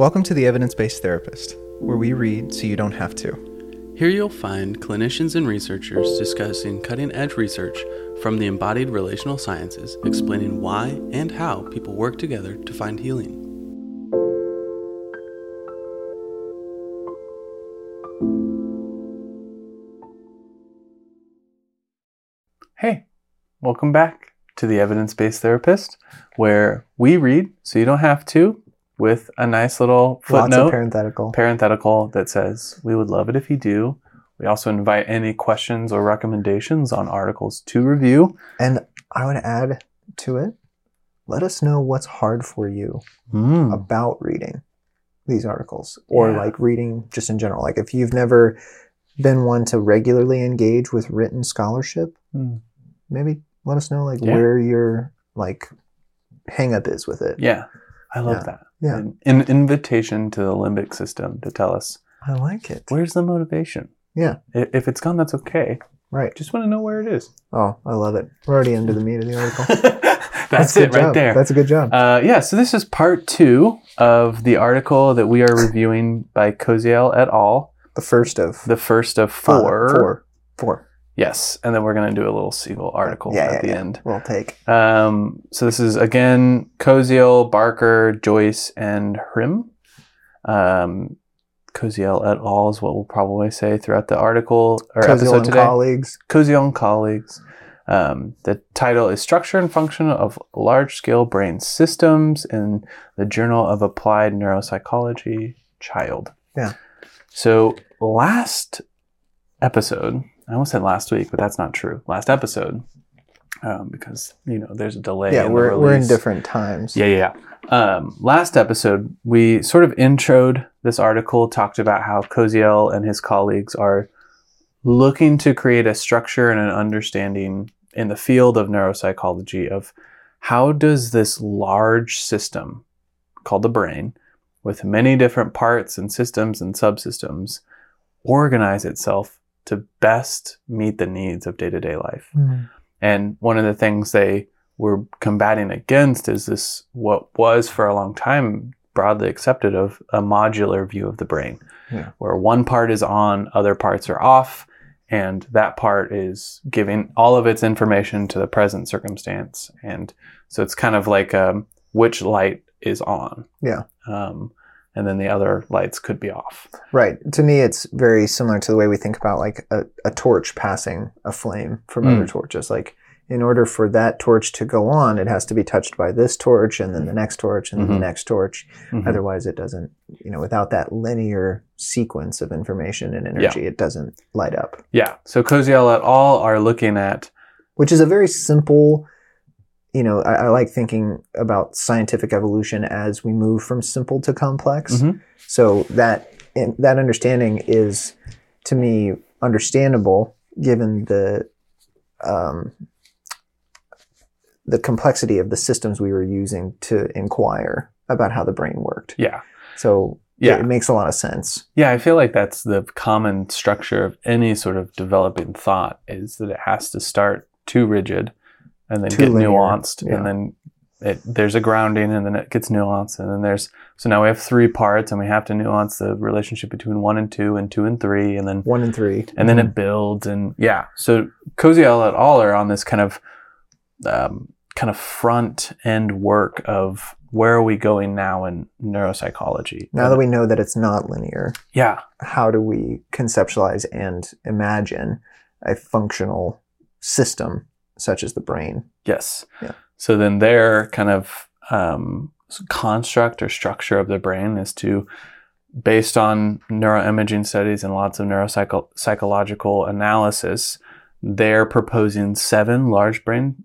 Welcome to the Evidence Based Therapist, where we read so you don't have to. Here you'll find clinicians and researchers discussing cutting edge research from the embodied relational sciences, explaining why and how people work together to find healing. Hey, welcome back to the Evidence Based Therapist, where we read so you don't have to, with a nice little footnote parenthetical. parenthetical that says, We would love it if you do. We also invite any questions or recommendations on articles to review. and I would add to it, let us know what's hard for you Mm. about reading these articles or Yeah. like reading just in general. Like if you've never been one to regularly engage with written scholarship, Mm. maybe let us know like Yeah. where your like hang up is with it. Yeah, I love Yeah. that. Yeah. An, an invitation to the limbic system to tell us I like it. where's the motivation. Yeah. If it's gone, that's okay. Right. Just want to know where it is. Oh, I love it. We're already into the meat of the article. that's a it right job. there. That's a good job. Uh, yeah, so this is part two of the article that we are reviewing by Koziol et al. the first of The first of four. Four. Four. Yes, and then we're going to do a little Siegel article Yeah, at yeah, the yeah. end. We'll take. Um, so this is again Koziol, Barker, Joyce, and Hrin. Um, Koziol et al. is what we'll probably say throughout the article or Koziol episode and today. colleagues. Koziol and colleagues. Um, the title is Structure and Function of Large Scale Brain Systems in the Journal of Applied Neuropsychology, Child. Yeah. So last episode, I almost said last week, but that's not true. Last episode, um, because you know there's a delay. Yeah, we're, we're in different times. Yeah, yeah. yeah. Um, last episode, we sort of introed this article, talked about how Koziol and his colleagues are looking to create a structure and an understanding in the field of neuropsychology of how does this large system called the brain, with many different parts and systems and subsystems, organize itself to best meet the needs of day to day life. Mm. And one of the things they were combating against is this what was for a long time broadly accepted of a modular view of the brain, Yeah. where one part is on, other parts are off, and that part is giving all of its information to the present circumstance. And so it's kind of like um, which light is on. Yeah. Um, and then the other lights could be off. Right. To me, it's very similar to the way we think about like a, a torch passing a flame from Mm. other torches. Like, in order for that torch to go on, it has to be touched by this torch and then the next torch and then Mhm. the next torch. Mhm. Otherwise, it doesn't, you know, without that linear sequence of information and energy, it doesn't light up. Yeah. So Koziol et al. are looking at Which is a very simple, you know, I, I like thinking about scientific evolution as we move from simple to complex. Mhm. So that that understanding is, to me, understandable given the um, the complexity of the systems we were using to inquire about how the brain worked. yeah. So Yeah. it makes a lot of sense. Yeah, I feel like that's the common structure of any sort of developing thought is that it has to start too rigid and then Too get linear, nuanced yeah. and then it, there's a grounding and then it gets nuanced and then there's so now we have three parts and we have to nuance the relationship between one and two and two and three and then One and three, and then it builds and yeah. So Koziol et al. are on this kind of um, kind of front end work of where are we going now in neuropsychology? Now that we know that it's not linear, yeah. how do we conceptualize and imagine a functional system such as the brain? Yes. Yeah. So then their kind of um, construct or structure of the brain is to, based on neuroimaging studies and lots of neuropsychological analysis, they're proposing seven large brain,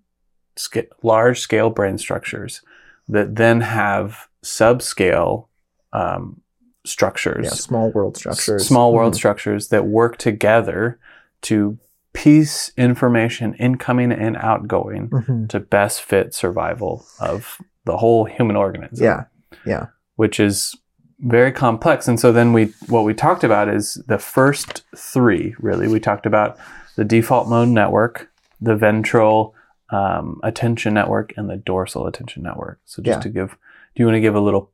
sca- large scale brain structures that then have subscale um, structures Yeah, small world structures. S- small world Mhm. structures that work together to piece information incoming and outgoing Mhm. to best fit survival of the whole human organism. Yeah. Yeah. Which is very complex. And so then we what we talked about is the first three really. We talked about the default mode network, the ventral um, attention network, and the dorsal attention network. So just Yeah. to give do you want to give a little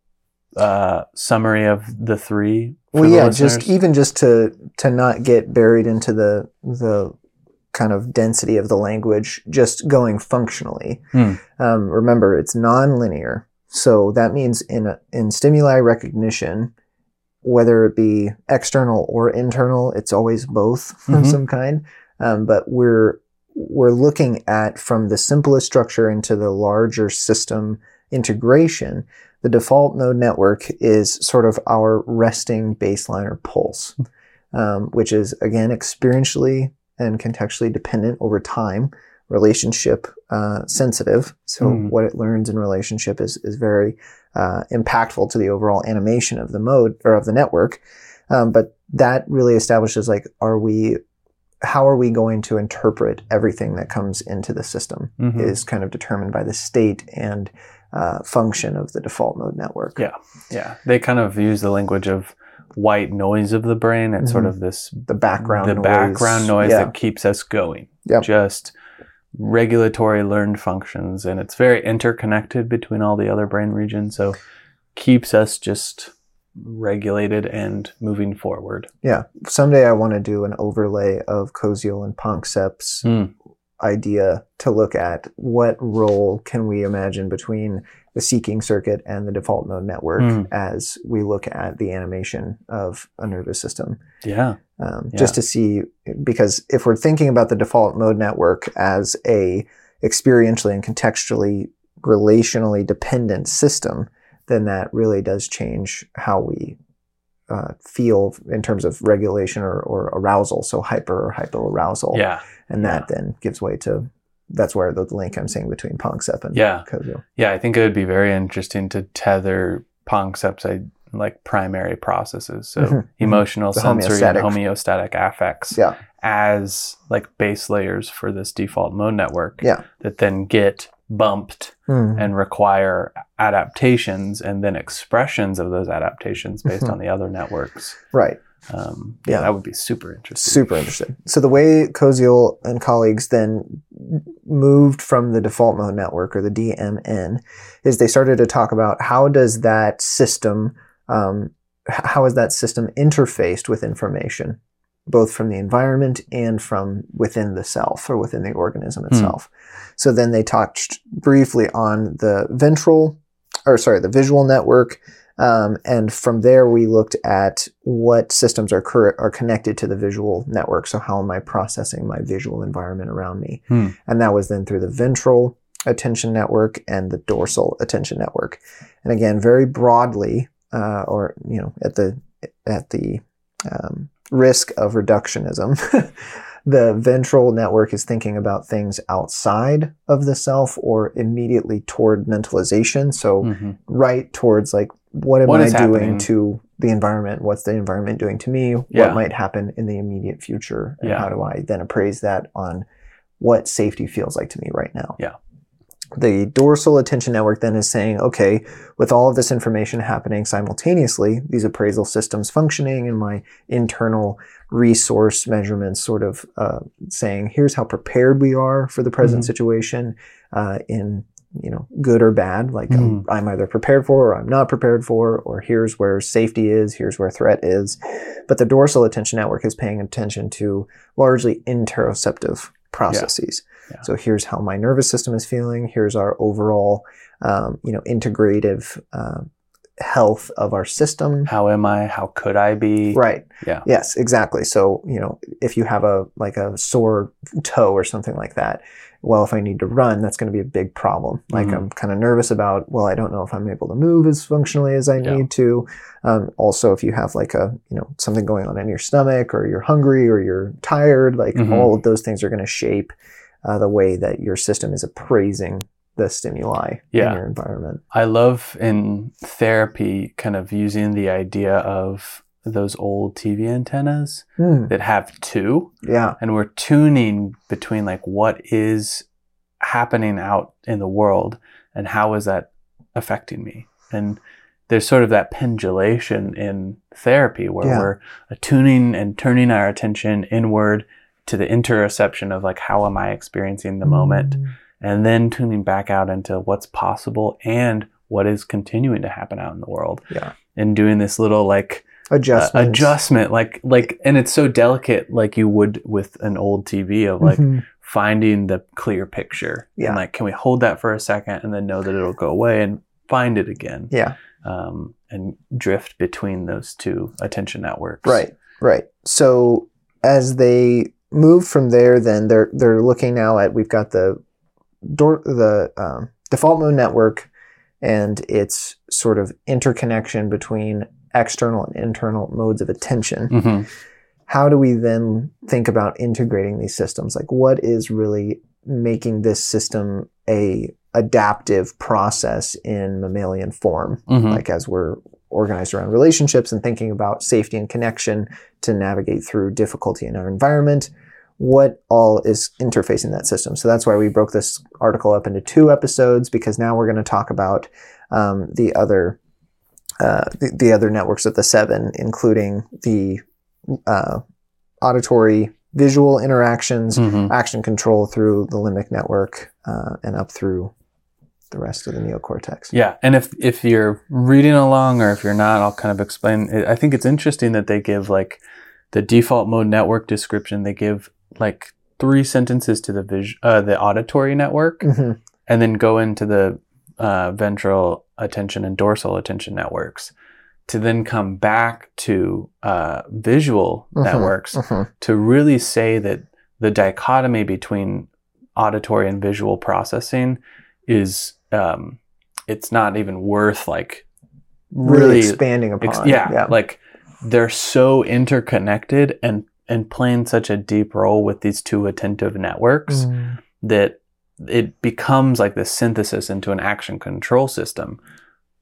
uh, summary of the three? well yeah listeners? just even just to to not get buried into the the kind of density of the language just going functionally Hmm. um, remember it's non-linear so that means in a, in stimuli recognition whether it be external or internal it's always both of Mhm. some kind um, but we're we're looking at from the simplest structure into the larger system integration the default mode network is sort of our resting baseline or pulse, um, which is again experientially and contextually dependent over time, relationship uh, sensitive. So Mm. what it learns in relationship is is very uh, impactful to the overall animation of the mode or of the network. Um, but that really establishes like, are we, how are we going to interpret everything that comes into the system? Mhm. Is kind of determined by the state and uh, function of the default mode network. Yeah. Yeah, they kind of use the language of white noise of the brain. It's sort Mhm. of this The background the noise. background noise Yeah. that keeps us going. Yep. Just regulatory learned functions, and it's very interconnected between all the other brain regions. So keeps us just regulated and moving forward. yeah. Someday I want to do an overlay of Koziol and Panksepp's Mm. idea to look at what role can we imagine between the seeking circuit and the default mode network Mm. as we look at the animation of a nervous system. Yeah. um, Yeah. just to see because if we're thinking about the default mode network as a experientially and contextually relationally dependent system then that really does change how we uh, feel in terms of regulation or, or arousal so hyper or hypoarousal Yeah. and that then gives way to that's where the link i'm saying between Panksepp and Yeah. Kozo. Yeah. I think it would be very interesting to tether Panksepp's I- like primary processes. So Mhm. emotional, The sensory, and homeostatic. homeostatic affects. yeah as like base layers for this default mode network Yeah. that then get bumped Hmm. and require adaptations and then expressions of those adaptations based Mhm. on the other networks. right Um, yeah, Yeah. that would be super interesting. super interesting. So the way Koziol and colleagues then moved from the default mode network or the DMN is they started to talk about how does that system, um, how is that system interfaced with information, both from the environment and from within the self or within the organism itself. So then they touched briefly on the ventral, or sorry, the visual network, um, and from there, we looked at what systems are cur- are connected to the visual network. So how am I processing my visual environment around me? Hmm. And that was then through the ventral attention network and the dorsal attention network. And again, very broadly, uh, or you know, at the at the um, risk of reductionism. The ventral network is thinking about things outside of the self or immediately toward mentalization. So, Mhm. right towards like what am What I doing happening? to the environment? What's the environment doing to me? Yeah. What might happen in the immediate future? And Yeah. how do I then appraise that on what safety feels like to me right now? Yeah. The dorsal attention network then is saying, okay, with all of this information happening simultaneously, these appraisal systems functioning and my internal resource measurements sort of uh, saying, here's how prepared we are for the present Mhm. situation uh, in you know good or bad like Mhm. I'm, I'm either prepared for or i'm not prepared for or here's where safety is here's where threat is but the dorsal attention network is paying attention to largely interoceptive processes Yeah. so here's how my nervous system is feeling here's our overall um, you know integrative uh, health of our system How am I? How could I be? right Yeah. Yes, exactly. So, you know, if you have a like a sore toe or something like that, well, if I need to run, that's going to be a big problem. Like Mhm. I'm kind of nervous about, well, I don't know if I'm able to move as functionally as I Yeah. need to. Um, also, if you have like a, you know, something going on in your stomach or you're hungry or you're tired, like Mhm. all of those things are going to shape uh, the way that your system is appraising the stimuli Yeah. in your environment. I love in therapy kind of using the idea of those old TV antennas Hmm. that have two. Yeah. and we're tuning between like what is happening out in the world and how is that affecting me and there's sort of that pendulation in therapy where Yeah. we're attuning and turning our attention inward to the interoception of like how am i experiencing the moment Mm. And then tuning back out into what's possible and what is continuing to happen out in the world Yeah. and doing this little like uh, adjustment like like and it's so delicate like you would with an old tv of like Mhm. finding the clear picture Yeah. and like can we hold that for a second and then know that it'll go away and find it again Yeah. um, and drift between those two attention networks Right, right. So as they move from there, then they're they're looking now at we've got the door the um, default mode network and its sort of interconnection between external and internal modes of attention. hmm How do we then think about integrating these systems? Like what is really making this system a adaptive process in mammalian form? hmm like as we're organized around relationships and thinking about safety and connection to navigate through difficulty in our environment what all is interfacing that system so that's why we broke this article up into two episodes because now we're going to talk about um, the other uh, the, the other networks of the seven including the uh, auditory visual interactions hmm action control through the limbic network uh, and up through the rest of the neocortex Yeah, and if if you're reading along or if you're not, I'll kind of explain. I think it's interesting that they give like the default mode network description. They give like three sentences to the vis- uh, the auditory network, Mhm. and then go into the uh, ventral attention and dorsal attention networks, to then come back to uh, visual Mhm. networks Mhm. to really say that the dichotomy between auditory and visual processing is um, it's not even worth like really, really, expanding ex- upon. yeah, like they're so interconnected and and playing such a deep role with these two attentive networks Mm. that it becomes like this synthesis into an action control system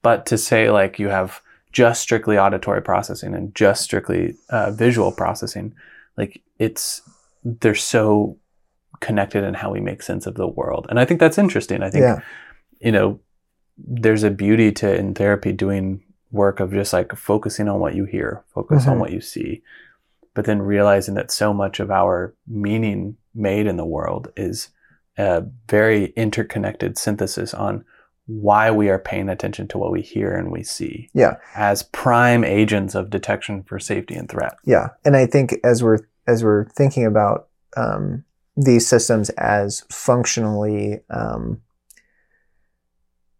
but to say like you have just strictly auditory processing and just strictly uh, visual processing like it's they're so connected in how we make sense of the world and i think that's interesting i think Yeah. you know there's a beauty to in therapy doing work of just like focusing on what you hear focus on Mhm. what you see but then realizing that so much of our meaning made in the world is a very interconnected synthesis on why we are paying attention to what we hear and we see Yeah. as prime agents of detection for safety and threat Yeah, and I think as we're as we're thinking about um, these systems as functionally um,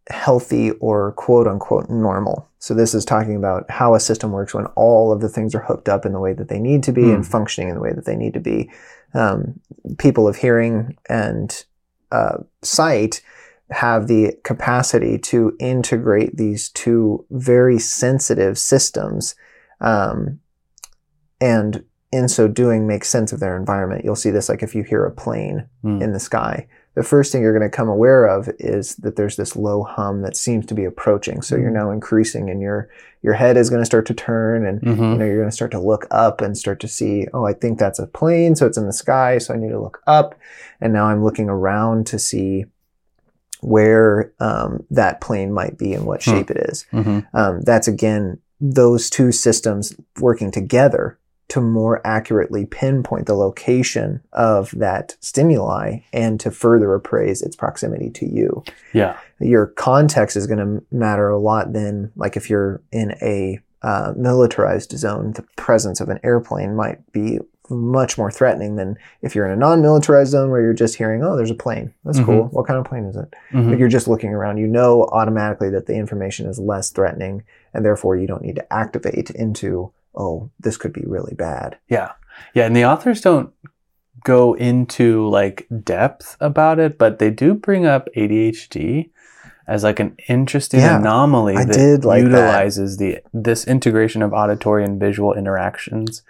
healthy or quote unquote normal. So this is talking about how a system works when all of the things are hooked up in the way that they need to be and Mhm. functioning in the way that they need to be. Um, people of hearing and uh, sight have the capacity to integrate these two very sensitive systems um, and in so doing make sense of their environment you'll see this like if you hear a plane Mm. in the sky the first thing you're going to come aware of is that there's this low hum that seems to be approaching so you're Mm. now increasing and your your head is going to start to turn and you Mhm. know you're going to start to look up and start to see oh i think that's a plane so it's in the sky so i need to look up and now i'm looking around to see where um, that plane might be and what Hmm. shape it is Mhm. um, that's again those two systems working together to more accurately pinpoint the location of that stimuli and to further appraise its proximity to you. Yeah. Your context is going to matter a lot then like if you're in a uh, militarized zone the presence of an airplane might be much more threatening than if you're in a non-militarized zone where you're just hearing oh there's a plane. That's Mhm. cool. What kind of plane is it? Mhm. like you're just looking around. You know automatically that the information is less threatening and therefore you don't need to activate into oh this could be really bad Yeah. Yeah. And the authors don't go into like depth about it, but they do bring up ADHD as like an interesting Yeah, anomaly I that like that. utilizes the this integration of auditory and visual interactions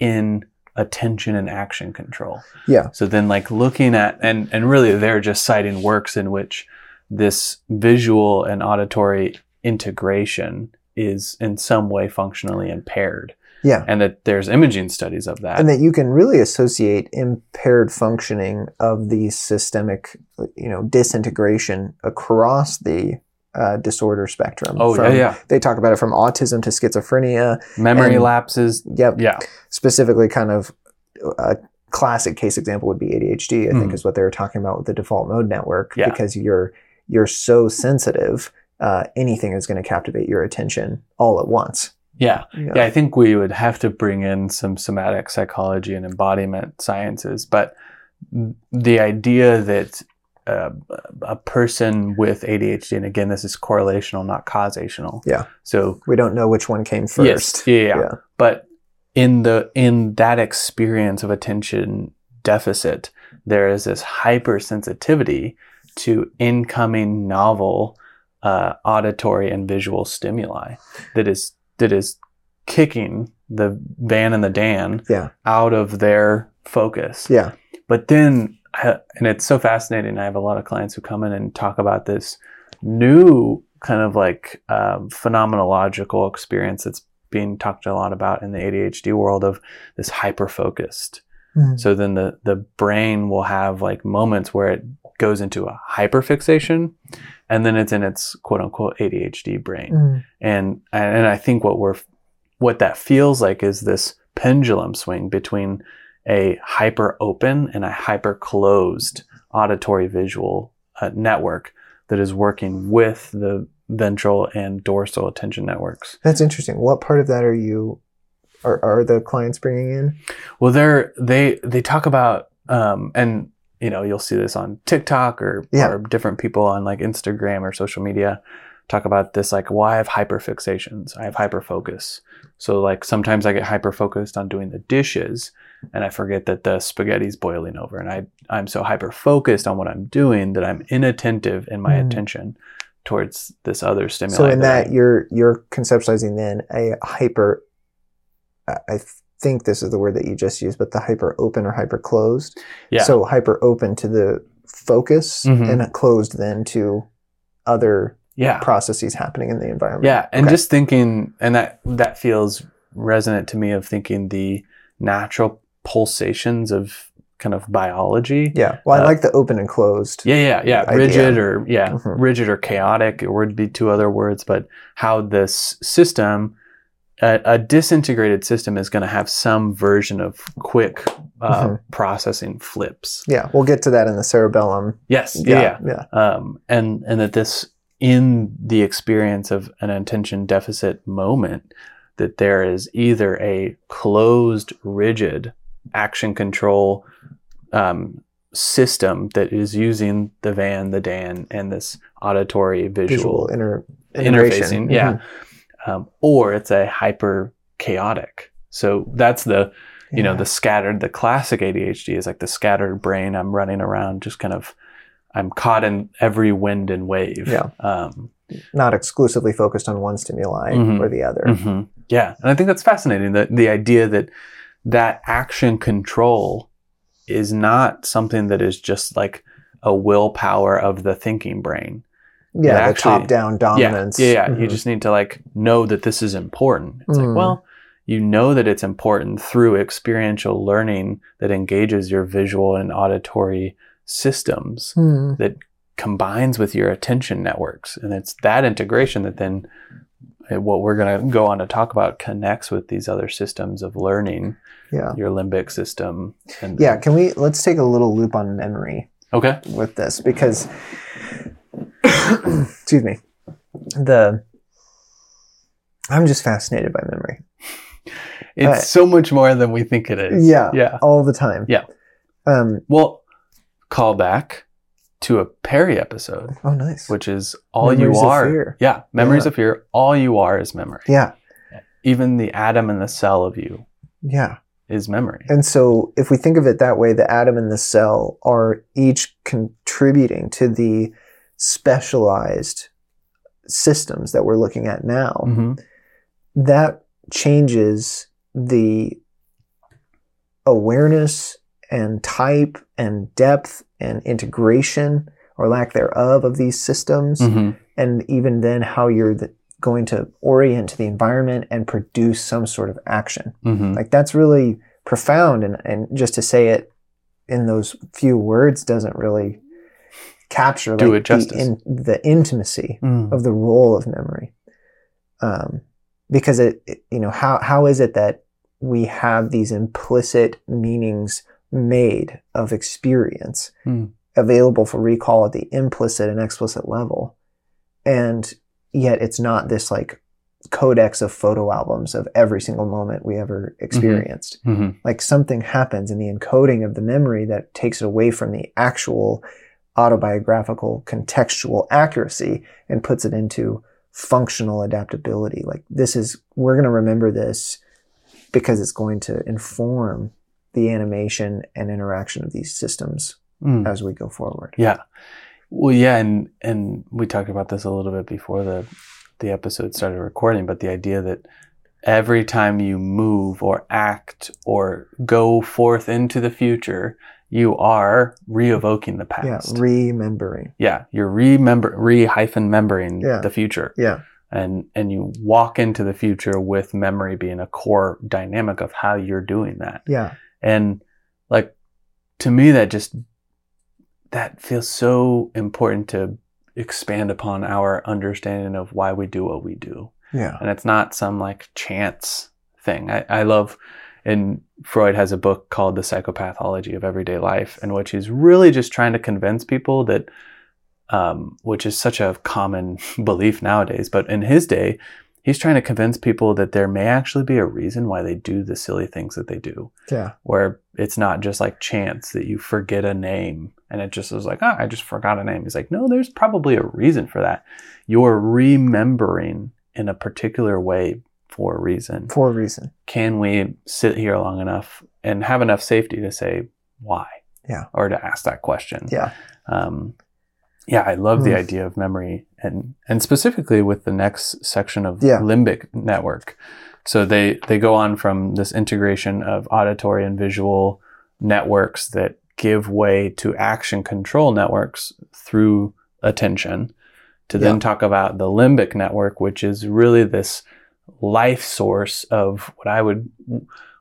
in attention and action control. yeah So then like looking at and and really they're just citing works in which this visual and auditory integration is in some way functionally impaired yeah and that there's imaging studies of that. and that you can really associate impaired functioning of the systemic you know disintegration across the uh, disorder spectrum oh From- yeah, yeah. they talk about it from autism to schizophrenia Memory and- lapses. yep Yeah. specifically kind of a classic case example would be ADHD. I think Mhm. is what they were talking about with the default mode network Yeah. because you're you're so sensitive uh, anything is going to captivate your attention all at once. Yeah. yeah. I think we would have to bring in some somatic psychology and embodiment sciences, but the idea that uh, a person with ADHD, and again, this is correlational, not causational. Yeah. So we don't know which one came first. Yes, yeah, yeah. yeah. But in the in that experience of attention deficit, there is this hypersensitivity to incoming novel uh, auditory and visual stimuli that is that is kicking the Van and the Dan yeah. out of their focus. Yeah. But then, and it's so fascinating. I have a lot of clients who come in and talk about this new kind of like um, phenomenological experience that's being talked a lot about in the ADHD world of this hyper focused. Mm. So then the the brain will have like moments where it goes into a hyperfixation and then it's in its quote unquote ADHD brain. Mm. And and I think what we're what that feels like is this pendulum swing between a hyper open and a hyper closed auditory visual uh, network that is working with the ventral and dorsal attention networks. That's interesting. What part of that are you are, are the clients bringing in? Well, they're they they talk about um, and you know you'll see this on TikTok or, yeah. or different people on like Instagram or social media talk about this like well I have hyperfixations, I have hyperfocus. So like sometimes I get hyper focused on doing the dishes and I forget that the spaghetti's boiling over and I I'm so hyper focused on what I'm doing that I'm inattentive in my mm. attention towards this other stimulus. So in that, that you're you're conceptualizing then a hyper I think this is the word that you just used, but the hyper open or hyper closed. Yeah. So hyper open to the focus mm-hmm. and closed then to other yeah. processes happening in the environment. Yeah. And okay. just thinking, and that, that feels resonant to me of thinking the natural pulsations of kind of biology. Yeah. Well, I uh, like the open and closed. Yeah, yeah, yeah. Idea. Rigid or yeah, mm-hmm. rigid or chaotic It would be two other words, but how this system a, a disintegrated system is going to have some version of quick uh, mm-hmm. processing flips. Yeah, we'll get to that in the cerebellum. Yes, yeah, yeah. yeah. Um, and and that this in the experience of an attention deficit moment, that there is either a closed, rigid action control um, system that is using the van, the Dan, and this auditory visual, visual inter- interfacing. Mm-hmm. Yeah um, or it's a hyper chaotic. So that's the, you yeah. know, the scattered, the classic ADHD is like the scattered brain. I'm running around just kind of, I'm caught in every wind and wave. Yeah. Um, Not exclusively focused on one stimuli mm-hmm, or the other. Mm-hmm. Yeah. And I think that's fascinating. The, the idea that that action control is not something that is just like a willpower of the thinking brain yeah, the top down dominance. Yeah, yeah, yeah. Mm-hmm. you just need to like know that this is important. It's mm. like, well, you know that it's important through experiential learning that engages your visual and auditory systems mm. that combines with your attention networks. And it's that integration that then eh, what we're going to go on to talk about connects with these other systems of learning. Yeah. Your limbic system. And yeah. Can we, let's take a little loop on memory. Okay. With this because excuse me. The I'm just fascinated by memory. It's uh, so much more than we think it is. Yeah. Yeah. All the time. Yeah. Um, well, call back to a Perry episode. Oh, nice. Which is all memories you are. Yeah. Memories yeah. of fear. All you are is memory. Yeah. Even the atom and the cell of you. Yeah. Is memory. And so if we think of it that way, the atom and the cell are each contributing to the specialized systems that we're looking at now, mm-hmm. that changes the awareness and type and depth and integration or lack thereof of these systems. Mm-hmm. And even then, how you're the, going to orient to the environment and produce some sort of action. Mm-hmm. Like that's really profound. And, and just to say it in those few words doesn't really capture Do like, it justice. The, in, the intimacy mm. of the role of memory. Um, because it, it, you know, how, how is it that we have these implicit meanings made of experience mm. available for recall at the implicit and explicit level? And yet it's not this like codex of photo albums of every single moment we ever experienced. hmm Like something happens in the encoding of the memory that takes it away from the actual autobiographical contextual accuracy and puts it into functional adaptability. Like this is, we're going to remember this because it's going to inform the animation and interaction of these systems Mm. as we go forward. Yeah. Well, yeah, and and we talked about this a little bit before the the episode started recording, but the idea that every time you move or act or go forth into the future, you are re-evoking the past. Yeah. Remembering. Yeah, you're remember re hyphen membering Yeah. the future, Yeah. and and you walk into the future with memory being a core dynamic of how you're doing that. Yeah. And like to me that just that feels so important to expand upon our understanding of why we do what we do. Yeah. And it's not some like chance thing. I, I love and Freud has a book called The Psychopathology of Everyday Life, in which he's really just trying to convince people that um, which is such a common belief nowadays, but in his day, he's trying to convince people that there may actually be a reason why they do the silly things that they do Yeah. where it's not just like chance that you forget a name and it just was like, oh, I just forgot a name. He's like, no, there's probably a reason for that. You're remembering in a particular way for a reason. For a reason. Can we sit here long enough and have enough safety to say why? Yeah. Or to ask that question. Yeah. Um, yeah, I love the Mm. idea of memory and and specifically with the next section of Yeah. limbic network. So they they go on from this integration of auditory and visual networks that give way to action control networks through attention to then talk about the limbic network which is really this life source of what I would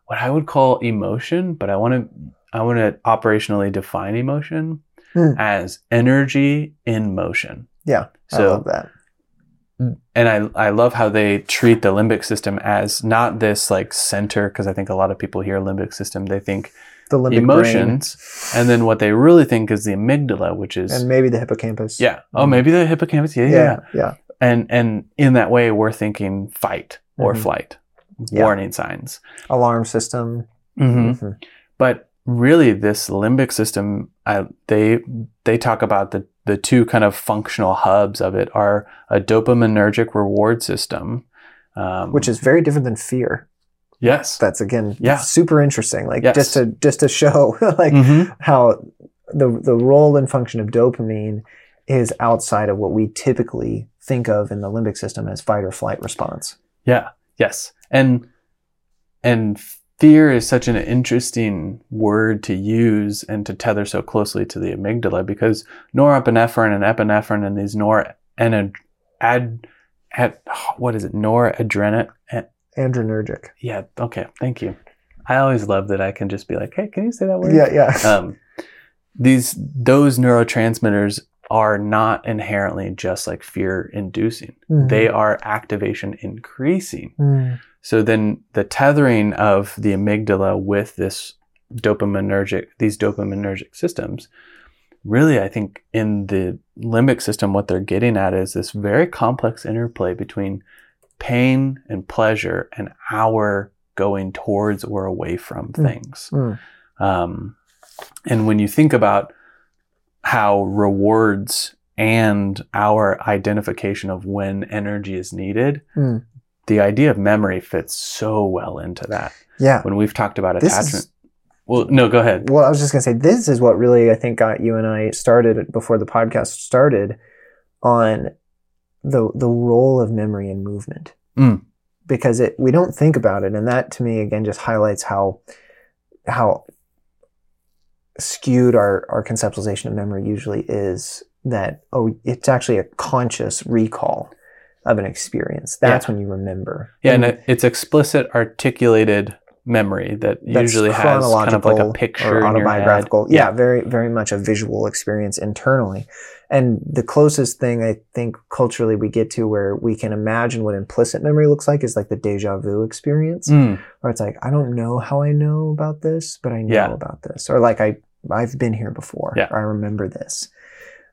what I would call emotion, but I want to I want to operationally define emotion Hmm. as energy in motion. Yeah. I So- love that. And I I love how they treat the limbic system as not this like center because I think a lot of people hear limbic system they think The limbic emotions and then what they really think is the amygdala which is and maybe the hippocampus. yeah oh maybe the hippocampus yeah yeah, yeah. Yeah. And and in that way we're thinking fight or Mhm. flight Yeah. warning signs Alarm system. mm-hmm. Mhm. but really this limbic system I, they they talk about the the two kind of functional hubs of it are a dopaminergic reward system um, Which is very different than fear. yes That's again Yeah. super interesting. Like Yes. just to just to show like Mhm. how the the role and function of dopamine is outside of what we typically think of in the limbic system as fight or flight response. yeah yes and and fear is such an interesting word to use and to tether so closely to the amygdala because norepinephrine and epinephrine and these nor and ad, ad, what is it noradrenaline Adrenergic. Yeah. Okay. Thank you. I always love that I can just be like, "Hey, can you say that word?" Yeah, yeah. Um, these those neurotransmitters are not inherently just like fear inducing. Mhm. They are activation increasing. Mm. So then the tethering of the amygdala with this dopaminergic these dopaminergic systems really I think in the limbic system what they're getting at is this very complex interplay between pain and pleasure and our going towards or away from Mm. things. Mm. Um, and when you think about how rewards and our identification of when energy is needed, Mm. the idea of memory fits so well into that. Yeah. When we've talked about This attachment. is- well, no, go ahead. Well, I was just gonna say this is what really I think got you and I started before the podcast started on the the role of memory and movement. Mm. Because it we don't think about it, and that to me again just highlights how how skewed our our conceptualization of memory usually is. That oh, it's actually a conscious recall of an experience. That's when you remember. Yeah, and it, it's explicit, articulated memory that usually has kind of like a picture or in your autobiographical. Yeah, very very much a visual experience internally. And the closest thing I think culturally we get to where we can imagine what implicit memory looks like is like the deja vu experience, Mm, where it's like I don't know how I know about this, but I know Yeah. about this, or like I I've been here before. Yeah. I remember this.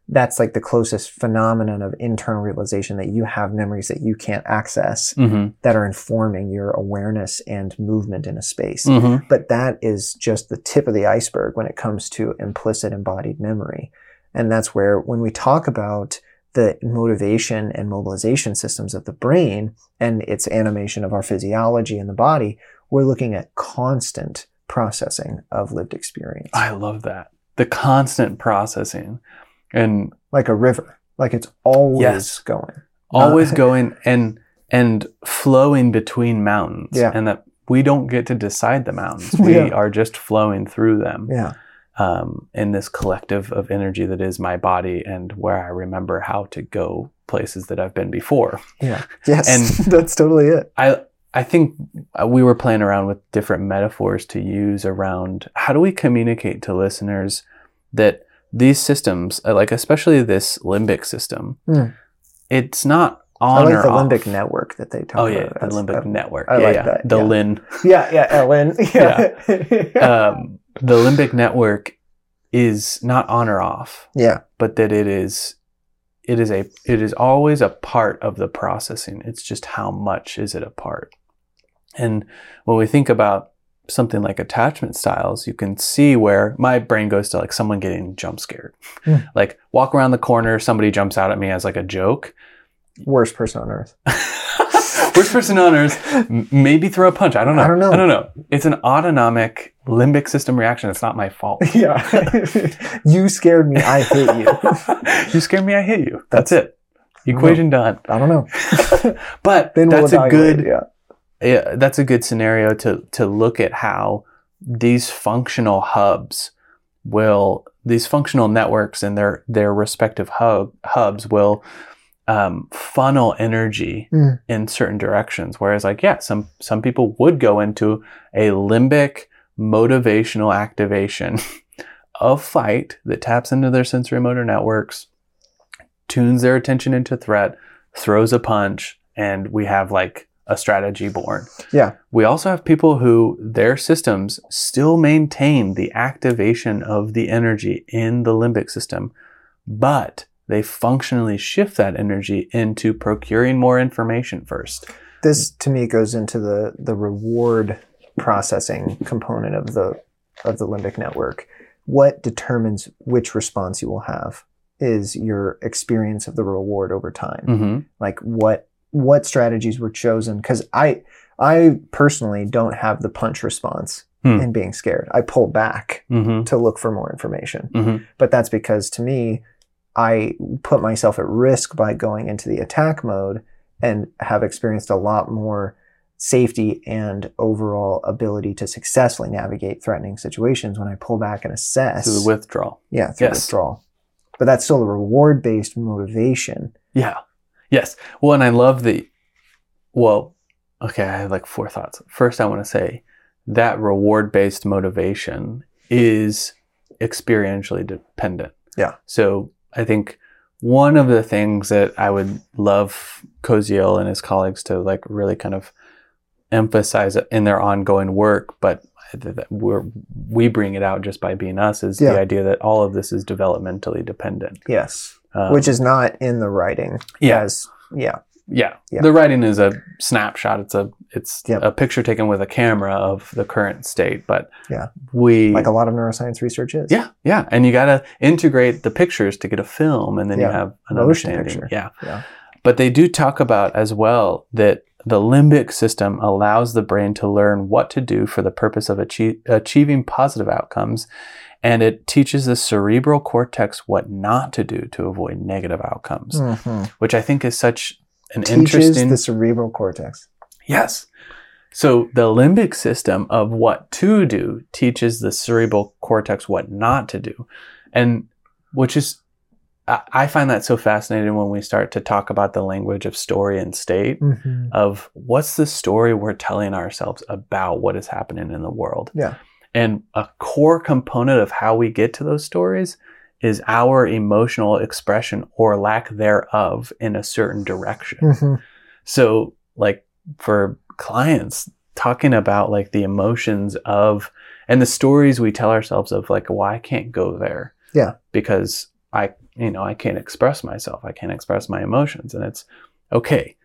that's like the closest phenomenon of internal realization that you have memories that you can't access hmm that are informing your awareness and movement in a space. hmm But that is just the tip of the iceberg when it comes to implicit embodied memory. And that's where when we talk about the motivation and mobilization systems of the brain and its animation of our physiology in the body, we're looking at constant processing of lived experience. I love that. The constant processing and like a river. Like it's always Yes. going. always going and and flowing between mountains. Yeah. And that we don't get to decide the mountains. We Yeah. are just flowing through them. Yeah. um, in this collective of energy that is my body and where I remember how to go places that I've been before. Yeah. Yes. And- that's totally it. I I think uh, we were playing around with different metaphors to use around how do we communicate to listeners that these systems, uh, like especially this limbic system, Hmm. it's not on I like or the off. limbic network that they talk Oh about. yeah, the That's- limbic uh, network. I yeah, like yeah. that, The yeah. Lin. Yeah, yeah, Ellen. Yeah. Um, the limbic network is not on or off. yeah. but that it is it is a it is always a part of the processing it's just how much is it a part and when we think about something like attachment styles you can see where my brain goes to like someone getting jump scared Hmm. like walk around the corner somebody jumps out at me as like a joke Worst person on earth. worst person on earth maybe throw a punch i don't know I don't know. i don't know it's an autonomic limbic system reaction it's not my fault Yeah. you scared me. I hate you. you scared me i hit you that's it equation done I don't know. but Then that's a good Yeah. Yeah, that's a good scenario to to look at how these functional hubs will these functional networks and their their respective hub hubs will um, funnel energy Mm. in certain directions. Whereas, like, yeah, some some people would go into a limbic motivational activation of fight that taps into their sensory motor networks, tunes their attention into threat, throws a punch, and we have like a strategy born. Yeah. We also have people who their systems still maintain the activation of the energy in the limbic system, but they functionally shift that energy into procuring more information first. This to me goes into the the reward processing component of the of the limbic network. What determines which response you will have is your experience of the reward over time. Mm-hmm. like what what strategies were chosen because i i personally don't have the punch response Hmm. in being scared i pull back Mm-hmm. to look for more information Mm-hmm. but that's because to me i put myself at risk by going into the attack mode and have experienced a lot more safety and overall ability to successfully navigate threatening situations when i pull back and assess To the withdrawal. yeah through Yes. withdrawal but that's still a reward based motivation Yeah. Yes. Well, and I love the. Well, okay. I have like four thoughts. First, I want to say that reward based motivation is experientially dependent. Yeah. So I think one of the things that I would love Koziol and his colleagues to like really kind of emphasize in their ongoing work, but we're, we bring it out just by being us is Yeah. the idea that all of this is developmentally dependent. yes Um, which is not in the writing yeah, as yeah yeah. Yeah. The writing is a snapshot. It's a it's Yep. a picture taken with a camera of the current state. But Yeah. we like a lot of neuroscience research is yeah yeah, and you got to integrate the pictures to get a film, and then you have an Motion understanding. picture. Yeah. Yeah. But they do talk about as well that the limbic system allows the brain to learn what to do for the purpose of achie- achieving positive outcomes. And it teaches the cerebral cortex what not to do to avoid negative outcomes, Mhm. which I think is such an teaches interesting the cerebral cortex Yes. So the limbic system of what to do teaches the cerebral cortex what not to do. And which is, I find that so fascinating when we start to talk about the language of story and state Mhm. of what's the story we're telling ourselves about what is happening in the world. Yeah. And a core component of how we get to those stories is our emotional expression or lack thereof in a certain direction. Mhm. So, like for clients, talking about like the emotions of and the stories we tell ourselves of like, well, I can't go there. Yeah. Because I you know, I can't express myself. I can't express my emotions. And it's okay.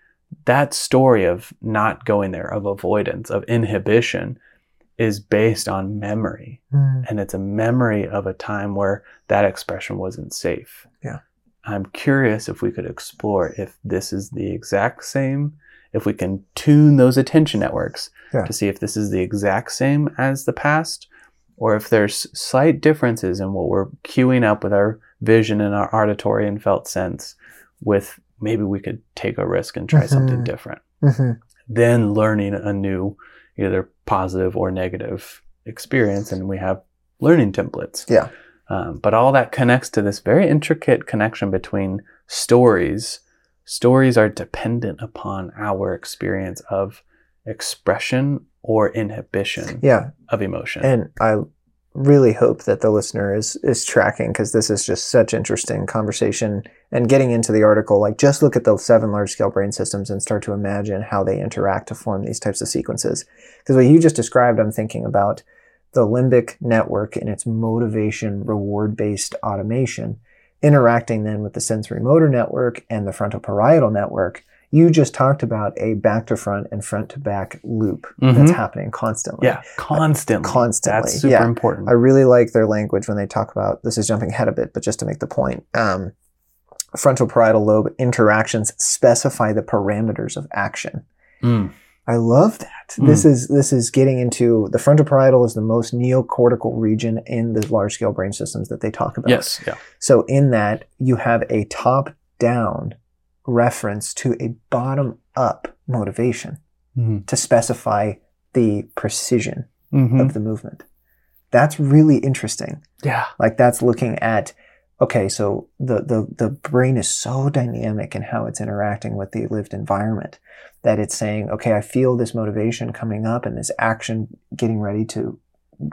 That story of not going there, of avoidance, of inhibition is based on memory. Mm. And it's a memory of a time where that expression wasn't safe. Yeah. I'm curious if we could explore if this is the exact same, if we can tune those attention networks Yeah. to see if this is the exact same as the past, or if there's slight differences in what we're queuing up with our vision and our auditory and felt sense with maybe we could take a risk and try something Mhm. different. Mhm. Then learning a new, either positive or negative experience, and we have learning templates. Yeah. Um, but all that connects to this very intricate connection between stories. Stories are dependent upon our experience of expression or inhibition Yeah. of emotion. And I really hope that the listener is is tracking because this is just such interesting conversation and getting into the article. Like just look at the seven large scale brain systems and start to imagine how they interact to form these types of sequences. Because what you just described i'm thinking about the limbic network and its motivation reward based automation interacting then with the sensory motor network and the frontal parietal network you just talked about a back to front and front to back loop that's Mhm. happening constantly yeah, constantly. constantly, That's super yeah. important. I really like their language when they talk about this is jumping ahead a bit, but just to make the point, um, frontal parietal lobe interactions specify the parameters of action. Mm. I love that. This is this is getting into the frontal parietal is the most neocortical region in the large scale brain systems that they talk about. Yes. Yeah. So in that you have a top down reference to a bottom up motivation Mhm. to specify the precision Mhm. of the movement. That's really interesting. Yeah. Like that's looking at okay, so the the the brain is so dynamic in how it's interacting with the lived environment that it's saying, okay, I feel this motivation coming up and this action getting ready to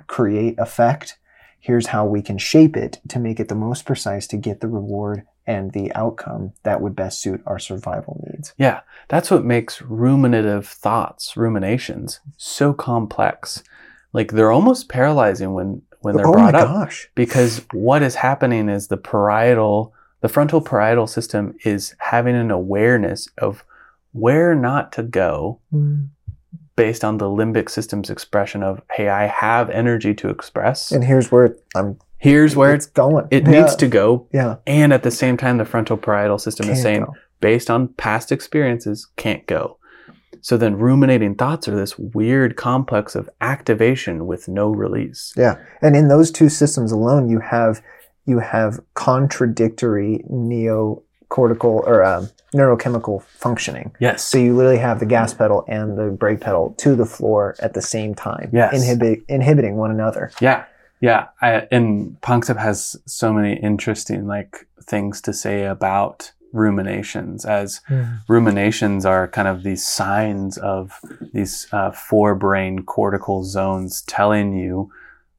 create effect. Here's how we can shape it to make it the most precise to get the reward and the outcome that would best suit our survival needs. Yeah, that's what makes ruminative thoughts, ruminations, so complex. Like they're almost paralyzing when when they're oh my brought up gosh. because what is happening is the parietal, the frontal parietal system is having an awareness of where not to go hmm. Based on the limbic system's expression of hey, I have energy to express. And here's where I'm Here's where it's going. it Yeah. needs to go. Yeah. And at the same time, the frontal parietal system is Can't saying, go. based on past experiences, can't go. So then ruminating thoughts are this weird complex of activation with no release. Yeah, and in those two systems alone, you have you have contradictory neocortical or um, neurochemical functioning. Yes. So you literally have the gas pedal and the brake pedal to the floor at the same time, Yes. inhibit, inhibiting one another. Yeah. Yeah. I, and Panksepp has so many interesting like things to say about ruminations as ruminations are kind of these signs of these uh, forebrain cortical zones telling you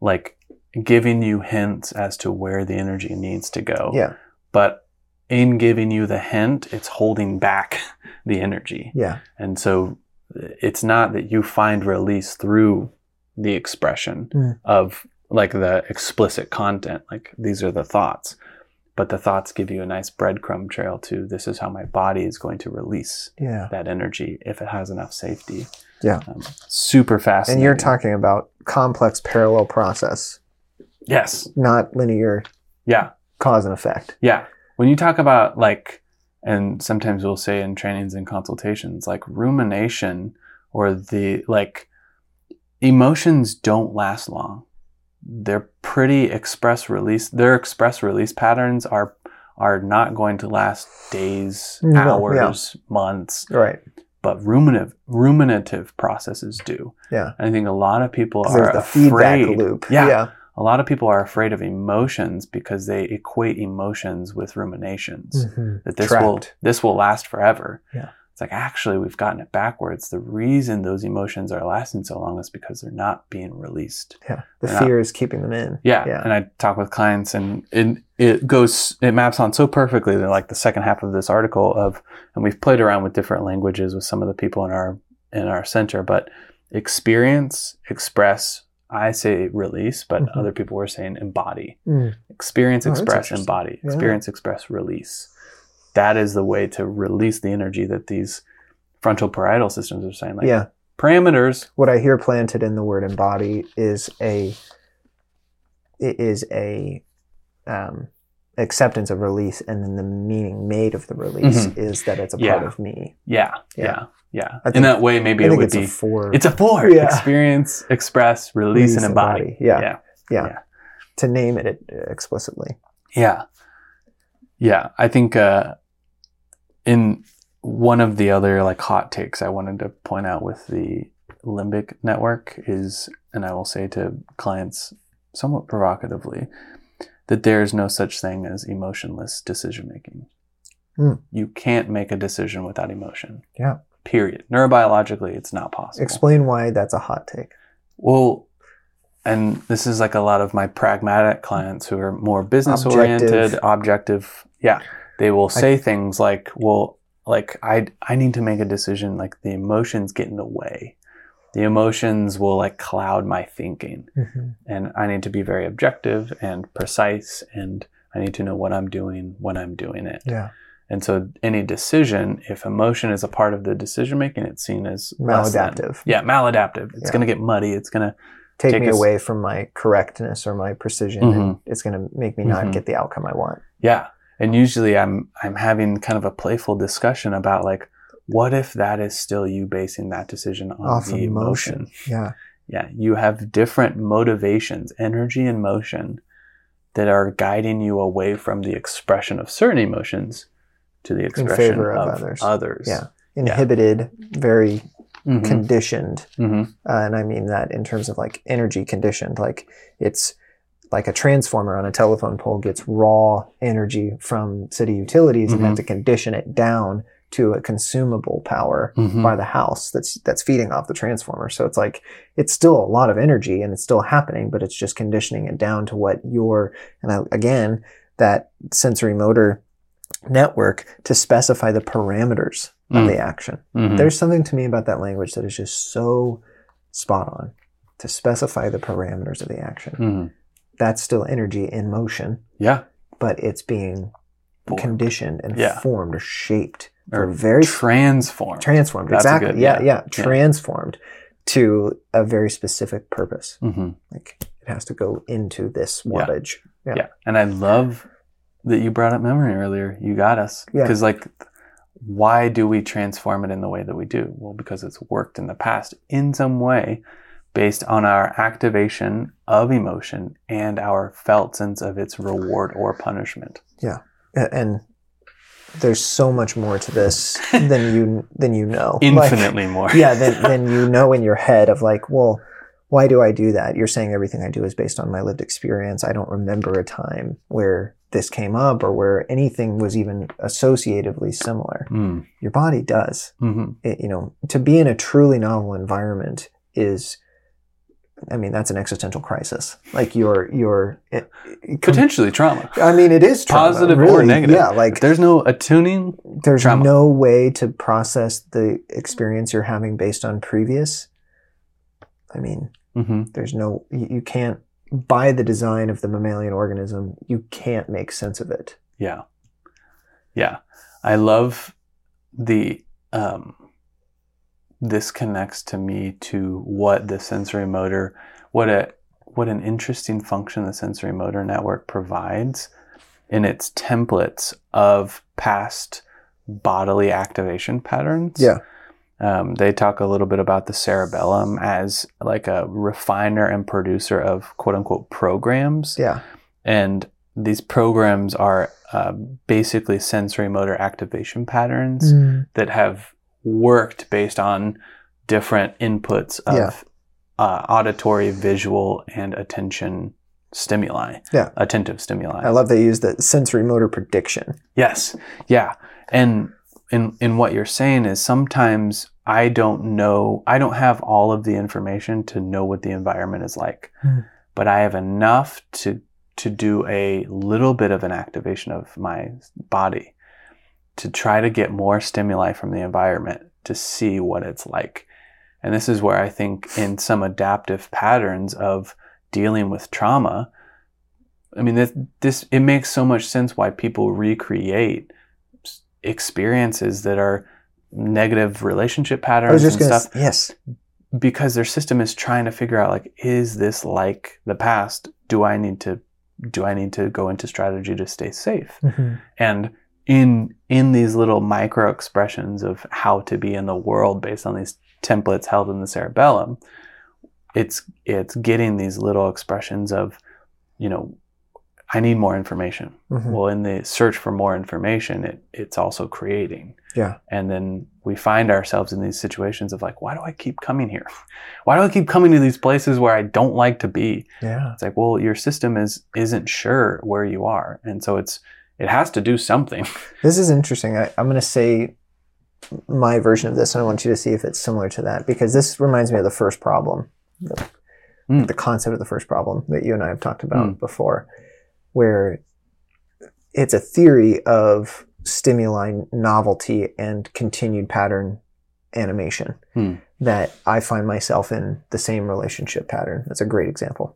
like giving you hints as to where the energy needs to go Yeah, but in giving you the hint it's holding back the energy yeah, and so it's not that you find release through the expression Mm. of like the explicit content like these are the thoughts but the thoughts give you a nice breadcrumb trail to this is how my body is going to release yeah. that energy if it has enough safety Yeah. um, super fascinating And you're talking about complex parallel process, yes not linear yeah cause and effect. Yeah. When you talk about like, and sometimes we'll say in trainings and consultations, like rumination or the like, emotions don't last long. They're pretty express release. Their express release patterns are are not going to last days, No, hours, months, Right. but ruminative ruminative processes do. Yeah. And I think a lot of people are the feedback loop. Yeah. Yeah. A lot of people are afraid of emotions because they equate emotions with ruminations. Mhm. That this will this will last forever. Yeah. It's like actually we've gotten it backwards. The reason those emotions are lasting so long is because they're not being released. Yeah. The Yeah. fear is keeping them in. Yeah. Yeah. And I talk with clients and it, it goes, it maps on so perfectly to like the second half of this article of, and we've played around with different languages with some of the people in our, in our center, but experience, express, I say release, but Mhm. other people were saying embody. Mm. experience, Oh, express, embody. Yeah. Experience, express, release. That is the way to release the energy that these frontal parietal systems are saying. Like yeah. parameters. What I hear planted in the word embody is a it is a um, acceptance of release, and then the meaning made of the release is that it's a part Mm-hmm. Of me. Yeah, Yeah. yeah, yeah. In that way, maybe it would it's be. a four. it's a four. Yeah. Experience, express, release, and embody. Yeah. yeah. yeah. yeah. To name it explicitly. Yeah. Yeah. I think uh in one of the other like hot takes I wanted to point out with the limbic network is and I will say to clients somewhat provocatively that there is no such thing as emotionless decision making. Hmm. You can't make a decision without emotion. Yeah. Period. Neurobiologically it's not possible. Explain why that's a hot take. Well, and this is like a lot of my pragmatic clients who are more business oriented, Objective. objective. Yeah. They will say things like, well, like I I need to make a decision like the emotions get in the way. The emotions will like cloud my thinking and I need to be very objective and precise and I need to know what I'm doing when I'm doing it. Yeah. And so any decision, if emotion is a part of the decision making, it's seen as. Maladaptive. Yeah, maladaptive. It's Yeah. going to get muddy. It's going to Take, Take me us- away from my correctness or my precision, and it's going to make me not Mhm. get the outcome I want. Yeah. And usually I'm I'm having kind of a playful discussion about like what if that is still you basing that decision on Off the emotion. emotion? Yeah. Yeah, you have different motivations, energy and motion that are guiding you away from the expression of certain emotions to the expression favor of of, others. others. Yeah. Inhibited, very Mhm. conditioned. Mhm. Uh, and I mean that in terms of like energy conditioned. Like it's like a transformer on a telephone pole gets raw energy from city utilities and Mhm. have to condition it down to a consumable power Mhm. by the house that's that's feeding off the transformer. So it's like it's still a lot of energy and it's still happening, but it's just conditioning it down to what your and I, again that sensory motor network to specify the parameters of Mm. the action. Mhm. There's something to me about that language that is just so spot on to specify the parameters of the action. Mhm. That's still energy in motion, Yeah. but it's being Formed. conditioned and Yeah. formed or shaped Or very transform. transformed. That's exactly. good- yeah, yeah, yeah, yeah. Transformed to a very specific purpose. hmm Like it has to go into this Yeah. wattage. Yeah. Yeah. And I love that you brought up memory earlier. You got us. Yeah. Because, like, why do we transform it in the way that we do? Well, because it's worked in the past in some way based on our activation of emotion and our felt sense of its reward or punishment. Yeah. And there's so much more to this than you than you know. Like, Infinitely more. yeah, then then you know in your head of like, well, why do I do that? You're saying everything I do is based on my lived experience. I don't remember a time where this came up or where anything was even associatively similar. Mm. Your body does. hmm It, you know, to be in a truly novel environment is I mean, that's an existential crisis. Like your your you're it, it com- Potentially trauma. I mean, it is trauma, Positive or negative. Yeah, like there's no attuning, there's trauma. no way to process the experience you're having based on previous. I mean, hmm there's no you, you can't by the design of the mammalian organism you can't make sense of it Yeah. Yeah. I love the um this connects to me to what the sensory motor what a what an interesting function the sensory motor network provides in its templates of past bodily activation patterns. Yeah. Um, they talk a little bit about the cerebellum as like a refiner and producer of quote unquote programs yeah and these programs are uh, basically sensory motor activation patterns that have worked based on different inputs of Yeah. uh, auditory, visual, and attention stimuli. Yeah. Attentive stimuli. i love they use the sensory motor prediction Yes. Yeah. And in in what you're saying is sometimes I don't know I don't have all of the information to know what the environment is like. Hmm. But I have enough to to do a little bit of an activation of my body to try to get more stimuli from the environment to see what it's like. And this is where I think in some adaptive patterns of dealing with trauma, I mean, this, this it makes so much sense why people recreate experiences that are negative relationship patterns and stuff yes. because their system is trying to figure out like is this like the past do i need to do i need to go into strategy to stay safe Mhm. and in in these little micro expressions of how to be in the world based on these templates held in the cerebellum it's it's getting these little expressions of you know i need more information Mhm. well in the search for more information it it's also creating Yeah. and then we find ourselves in these situations of like why do i keep coming here why do i keep coming to these places where i don't like to be Yeah. it's like well your system is isn't sure where you are and so it's it has to do something This is interesting. I, I'm going to say my version of this, and I want you to see if it's similar to that because this reminds me of the first problem, the, Mm. the concept of the first problem that you and I have talked about Mm. before, where it's a theory of stimuli novelty and continued pattern animation Hmm. that I find myself in the same relationship pattern. That's a great example.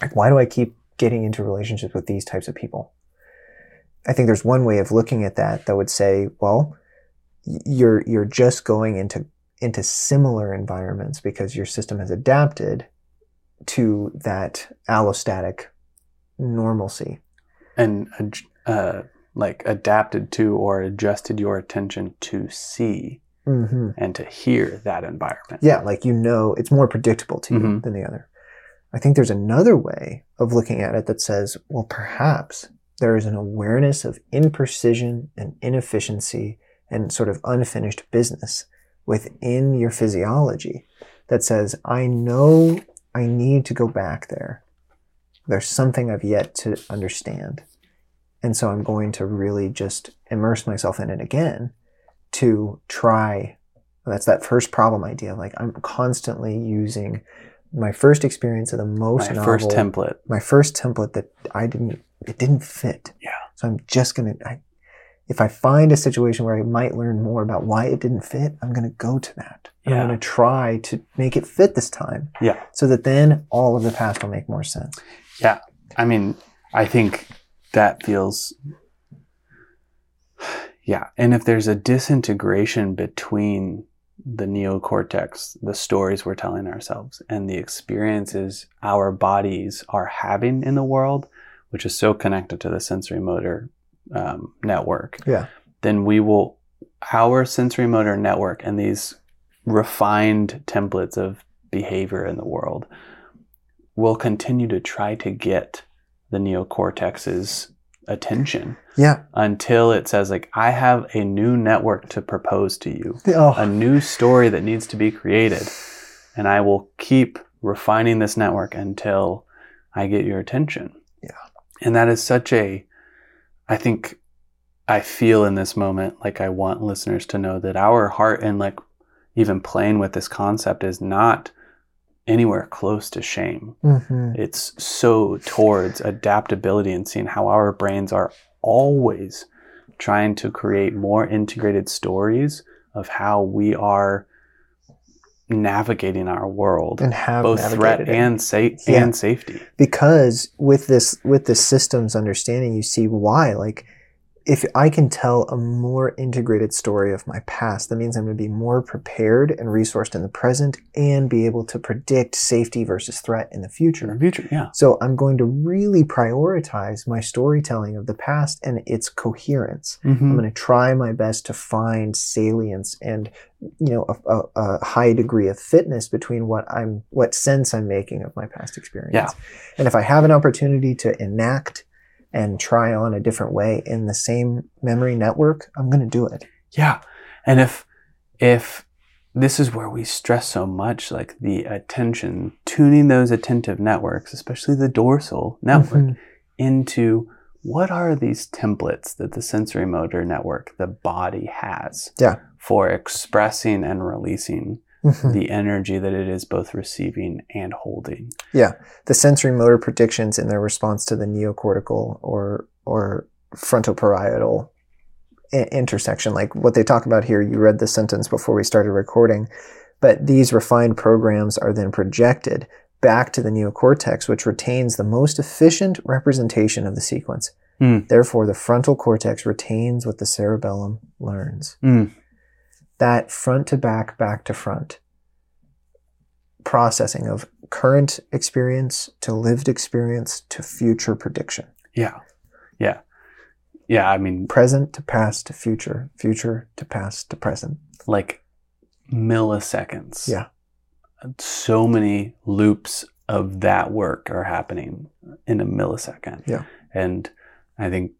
Like, why do I keep getting into relationships with these types of people? I think there's one way of looking at that that would say, well, you're you're just going into into similar environments because your system has adapted to that allostatic normalcy. and uh, like adapted to or adjusted your attention to see hmm and to hear that environment Yeah, like you know, it's more predictable to you Mhm. than the other. I think there's another way of looking at it that says, well, perhaps there is an awareness of imprecision and inefficiency and sort of unfinished business within your physiology that says, I know I need to go back there. There's something I've yet to understand. And so I'm going to really just immerse myself in it again to try that's that first problem idea. Like I'm constantly using my first experience of the most my novel, first template my first template that I didn't, it didn't fit. Yeah. So I'm just gonna, I, if I find a situation where I might learn more about why it didn't fit, I'm gonna go to that. And Yeah. I'm gonna try to make it fit this time. Yeah. So that then all of the past will make more sense. Yeah. I mean, I think that feels. Yeah. And if there's a disintegration between the neocortex, the stories we're telling ourselves, and the experiences our bodies are having in the world, which is so connected to the sensory motor um, network, Yeah. then we will, our sensory motor network and these refined templates of behavior in the world will continue to try to get the neocortex's attention Yeah. until it says like i have a new network to propose to you a Oh, new story that needs to be created and i will keep refining this network until i get your attention. And that is such a i think i feel in this moment like i want listeners to know that our heart and like even playing with this concept is not anywhere close to shame. Hmm it's so towards adaptability and seeing how our brains are always trying to create more integrated stories of how we are navigating our world, and have both threat it. and safe Yeah. and safety. because with this with this systems understanding you see why like if i can tell a more integrated story of my past that means i'm going to be more prepared and resourced in the present and be able to predict safety versus threat in the future. In the future, yeah, so i'm going to really prioritize my storytelling of the past and its coherence I'm Mhm. going to try my best to find salience and you know a, a, a high degree of fitness between what I'm what sense I'm making of my past experience. Yeah. And if I have an opportunity to enact and try on a different way in the same memory network, I'm going to do it. yeah. And if if this is where we stress so much, like the attention, tuning those attentive networks, especially the dorsal network. Mhm. into what are these templates that the sensory motor network, the body has Yeah. for expressing and releasing Mhm. the energy that it is both receiving and holding. Yeah. The sensory motor predictions in their response to the neocortical or or frontoparietal i- intersection like what they talk about here you read the sentence before we started recording but these refined programs are then projected back to the neocortex, which retains the most efficient representation of the sequence. Hmm. Therefore, the frontal cortex retains what the cerebellum learns. Mm. That front to back, back to front processing of current experience to lived experience to future prediction. Yeah. Yeah. Yeah. I mean, Present to past to future, future to past to present. like milliseconds. Yeah. So many loops of that work are happening in a millisecond. Yeah. And I think,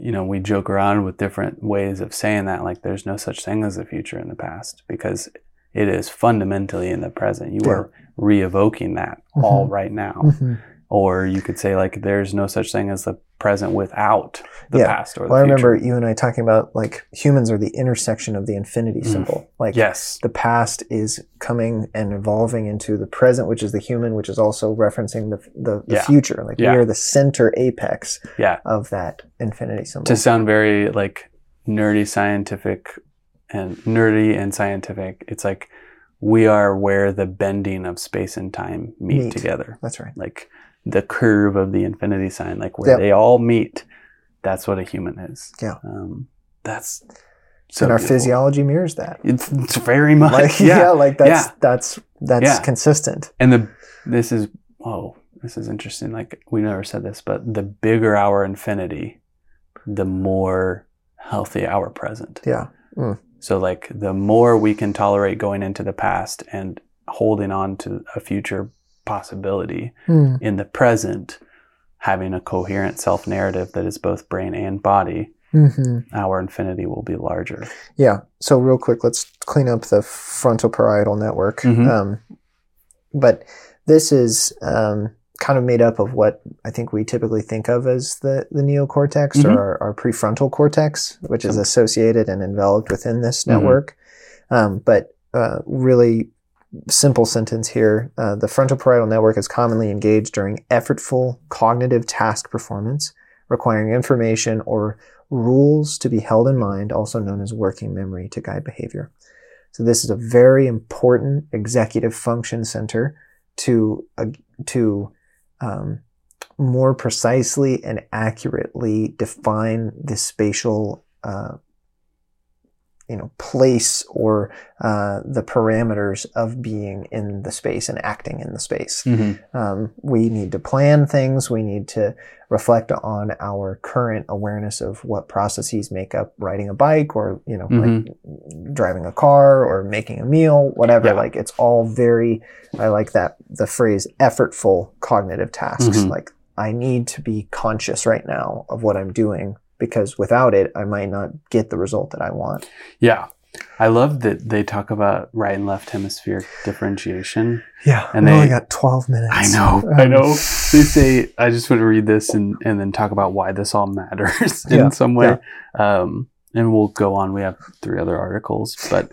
you know, we joke around with different ways of saying that, like there's no such thing as the future in the past because it is fundamentally in the present. You Yeah. are re-evoking that Mhm. all right now. Mm-hmm. Or you could say like there's no such thing as the present without the Yeah. past or the Well, I remember you and I talking about like humans are the intersection of the infinity Mm. symbol. Like Yes. the past is coming and evolving into the present, which is the human, which is also referencing the the, the Yeah. future. Like Yeah. we are the center apex Yeah. of that infinity symbol. to sound very like nerdy scientific and nerdy and scientific it's like we are where the bending of space and time meet, Meet. together That's right. like the curve of the infinity sign like where Yep. they all meet that's what a human is Yeah. um, that's so and our beautiful. physiology mirrors that. it's, it's very much Like yeah, yeah. like that's Yeah. that's that's Yeah. consistent. and the this is oh this is interesting like we never said this but the bigger our infinity the more healthy our present Yeah. So like the more we can tolerate going into the past and holding on to a future possibility Hmm. in the present, having a coherent self narrative that is both brain and body, hmm our infinity will be larger. Yeah. So real quick, let's clean up the frontal parietal network. Mhm. Um, but this is um, kind of made up of what I think we typically think of as the, the neocortex Mhm. or our, our prefrontal cortex, which is associated and enveloped within this Mhm. network. Um, but uh, really simple sentence here uh, the frontal parietal network is commonly engaged during effortful cognitive task performance requiring information or rules to be held in mind, also known as working memory to guide behavior. So this is a very important executive function center to uh, to um, more precisely and accurately define the spatial, uh, you know, place or uh, the parameters of being in the space and acting in the space. Um, we need to plan things. We need to reflect on our current awareness of what processes make up riding a bike or, you know, like driving a car or making a meal, whatever. Yeah. Like it's all very, I like that, the phrase effortful cognitive tasks. Mhm. Like I need to be conscious right now of what I'm doing because without it, I might not get the result that I want. Yeah. I love that they talk about right and left hemisphere differentiation. Yeah. And we only they- got 12 minutes. I know, I Um, know. They say I just want to read this and, and then talk about why this all matters in Yeah, some way. Um, and we'll go on. We have three other articles, but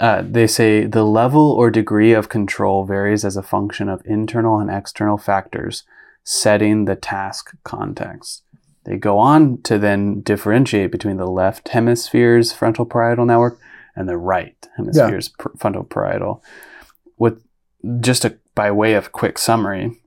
uh, they say the level or degree of control varies as a function of internal and external factors setting the task context. They go on to then differentiate between the left hemisphere's frontal parietal network and the right hemisphere's pr- frontal parietal. With just a, by way of quick summary,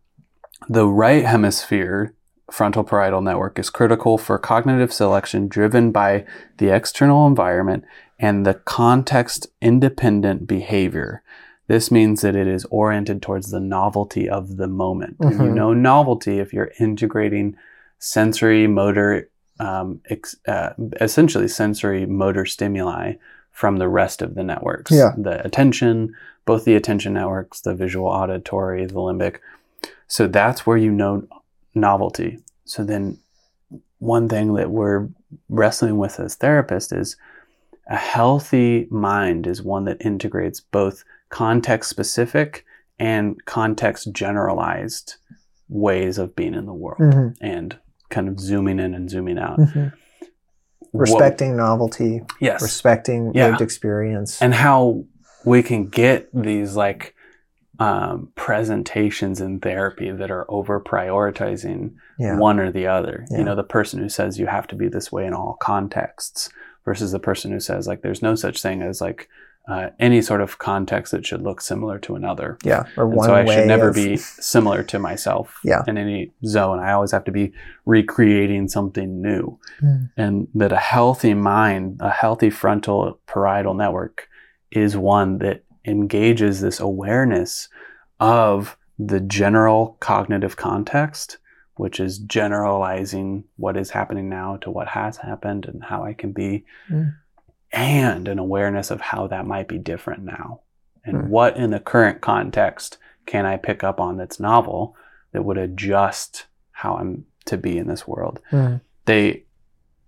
the right hemisphere frontal parietal network is critical for cognitive selection driven by the external environment and the context independent behavior. This means that it is oriented towards the novelty of the moment. And you mm-hmm. know novelty if you're integrating sensory, motor, um, ex- uh, essentially sensory motor stimuli from the rest of the networks. Yeah. The attention, both the attention networks, the visual, auditory, the limbic. So that's where you know novelty. So then one thing that we're wrestling with as therapists is a healthy mind is one that integrates both context specific and context generalized ways of being in the world Mhm, and kind of zooming in and zooming out. mhm. What- Respecting novelty, yes. respecting Yeah. lived experience. and how we can get these like um, presentations in therapy that are over prioritizing yeah. one or the other. Yeah. You know, the person who says you have to be this way in all contexts versus the person who says like there's no such thing as like uh, any sort of context that should look similar to another. Yeah. Or And one so I should never of- be similar to myself Yeah. in any zone. I always have to be recreating something new. Mm. And that a healthy mind, a healthy frontal parietal network is one that engages this awareness of the general cognitive context, which is generalizing what is happening now to what has happened and how I can be, Mm. And an awareness of how that might be different now. And Mm. what in the current context can I pick up on that's novel that would adjust how I'm to be in this world? Mm. they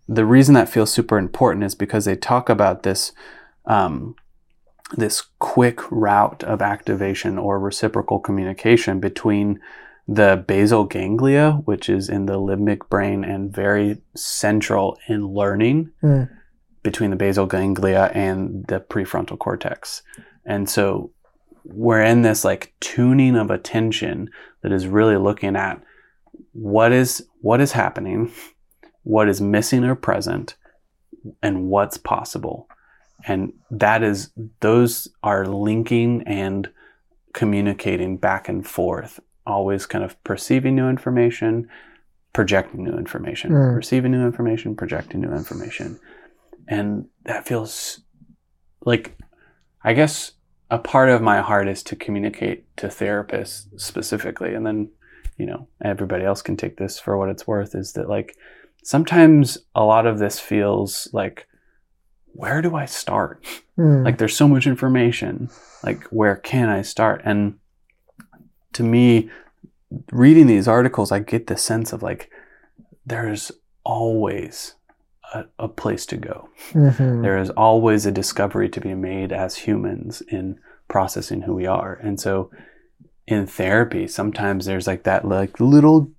the reason that feels super important is because they talk about this um, this quick route of activation or reciprocal communication between the basal ganglia, which is in the limbic brain and very central in learning, Mm. Between the basal ganglia and the prefrontal cortex. And so we're in this like tuning of attention that is really looking at what is what is happening, what is missing or present, and what's possible. And that is those are linking and communicating back and forth, always kind of perceiving new information, projecting new information, Mm. receiving new information, projecting new information. And that feels like I guess a part of my heart is to communicate to therapists specifically. And then you know everybody else can take this for what it's worth is that like sometimes a lot of this feels like where do i start? Mm. like there's so much information. Like where can i start? And to me reading these articles i get the sense of like there's always a, a place to go Mhm. there is always a discovery to be made as humans in processing who we are. And so in therapy, sometimes there's like that like little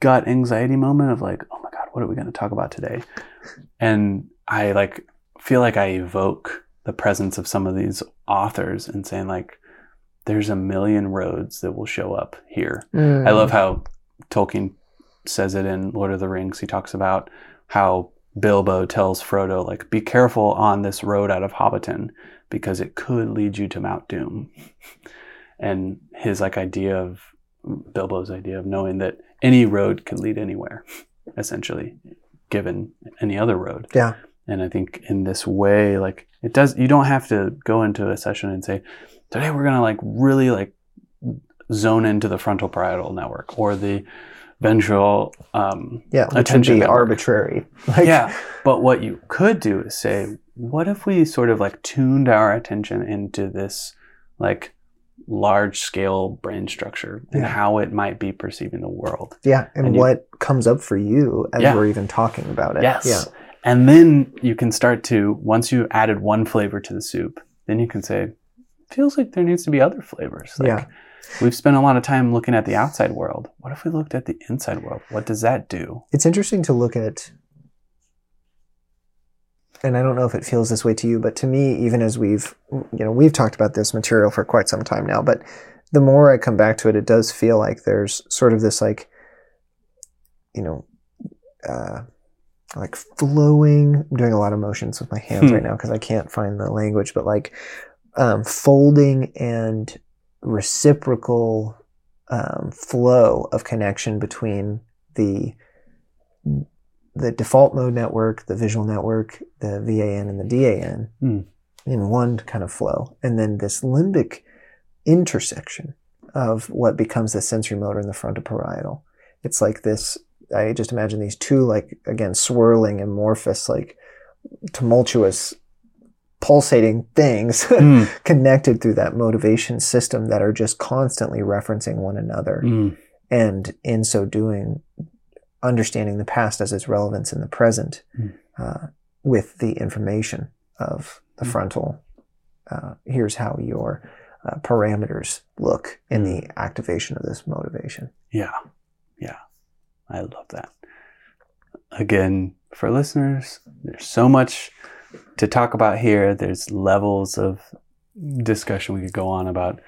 gut anxiety moment of like, oh my God, what are we going to talk about today? And I like feel like I evoke the presence of some of these authors and saying like, there's a million roads that will show up here. Mm. I love how Tolkien says it in Lord of the Rings. He talks about how Bilbo tells Frodo, like, be careful on this road out of Hobbiton because it could lead you to Mount Doom. And his like idea of Bilbo's idea of knowing that any road could lead anywhere, essentially, given any other road. Yeah. And I think in this way, like it does, you don't have to go into a session and say, today we're gonna like really like zone into the frontal parietal network or the ventral. Um, Yeah, attention be arbitrary. Like, yeah, but what you could do is say, what if we sort of like tuned our attention into this like large scale brain structure and Yeah. how it might be perceiving the world? Yeah, and, And you- what comes up for you as Yeah. we're even talking about it. Yes. Yeah. And then you can start to, once you added one flavor to the soup, then you can say, feels like there needs to be other flavors. Like, Yeah. We've spent a lot of time looking at the outside world. What if we looked at the inside world? What does that do? It's interesting to look at, and I don't know if it feels this way to you, but to me, even as we've, you know, we've talked about this material for quite some time now, but the more I come back to it, it does feel like there's sort of this like, you know, uh, like flowing. I'm doing a lot of motions with my hands Hmm. right now because I can't find the language, but like um, folding and reciprocal um, flow of connection between the the default mode network, the visual network, the VAN and the DAN Hmm. in one kind of flow, and then this limbic intersection of what becomes the sensory motor in the frontoparietal. It's like this. I just imagine these two, like again, swirling, amorphous, like tumultuous, pulsating things Mm, connected through that motivation system that are just constantly referencing one another mm, and in so doing understanding the past as its relevance in the present Mm. uh, with the information of the Mm. frontal uh, here's how your uh, parameters look in Mm. the activation of this motivation yeah. Yeah. I love that. Again, for listeners, there's so much to talk about here. There's levels of discussion we could go on about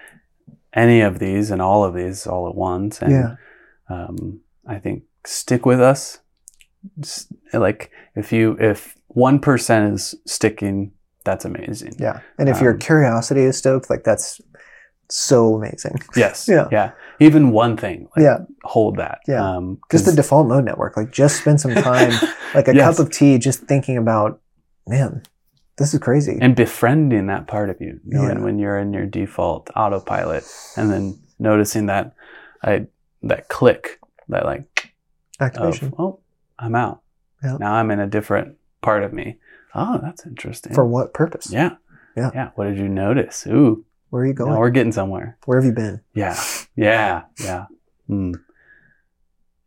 any of these and all of these all at once. And yeah um, I think stick with us. Like if you if one percent is sticking that's amazing. Yeah. And if your Um, curiosity is stoked, like that's so amazing. Yes. Yeah. Yeah. Even one thing. Like, Yeah. Hold that. Yeah. Um, Just the default mode network. Like just spend some time, like a Yes. cup of tea, just thinking about, man, this is crazy. and befriending that part of you, knowing Yeah. when you're in your default autopilot, and then noticing that I that click, that like Activation. of oh, I'm out. Yeah. Now I'm in a different part of me. Oh, that's interesting. For what purpose? yeah. Yeah. Yeah. What did you notice? Ooh, Where are you now going? we're getting somewhere. Where have you been? Yeah. Yeah. Yeah. Hmm.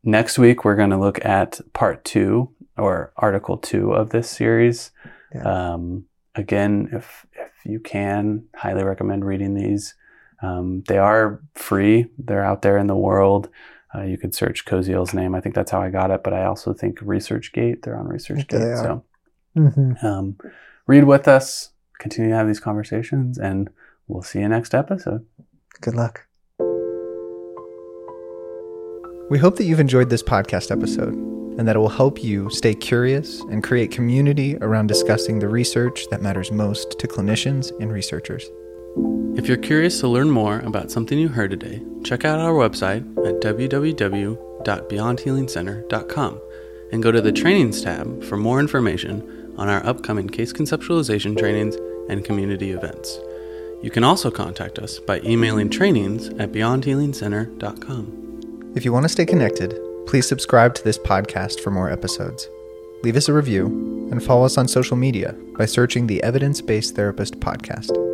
Next week, we're going to look at part two or article two of this series. Yeah. Um, again, if, if you can, highly recommend reading these. Um, they are free, they're out there in the world. Uh, you could search Koziol's name. I think that's how I got it, but I also think ResearchGate, they're on ResearchGate. They. So Mm-hmm. um, read with us, continue to have these conversations, and we'll see you next episode. Good luck. We hope that you've enjoyed this podcast episode and that it will help you stay curious and create community around discussing the research that matters most to clinicians and researchers. If you're curious to learn more about something you heard today, check out our website at www.beyondhealingcenter.com and go to the Trainings tab for more information on our upcoming case conceptualization trainings and community events. You can also contact us by emailing trainings at beyondhealingcenter.com. If you want to stay connected, please subscribe to this podcast for more episodes. Leave us a review and follow us on social media by searching the Evidence Based Therapist Podcast.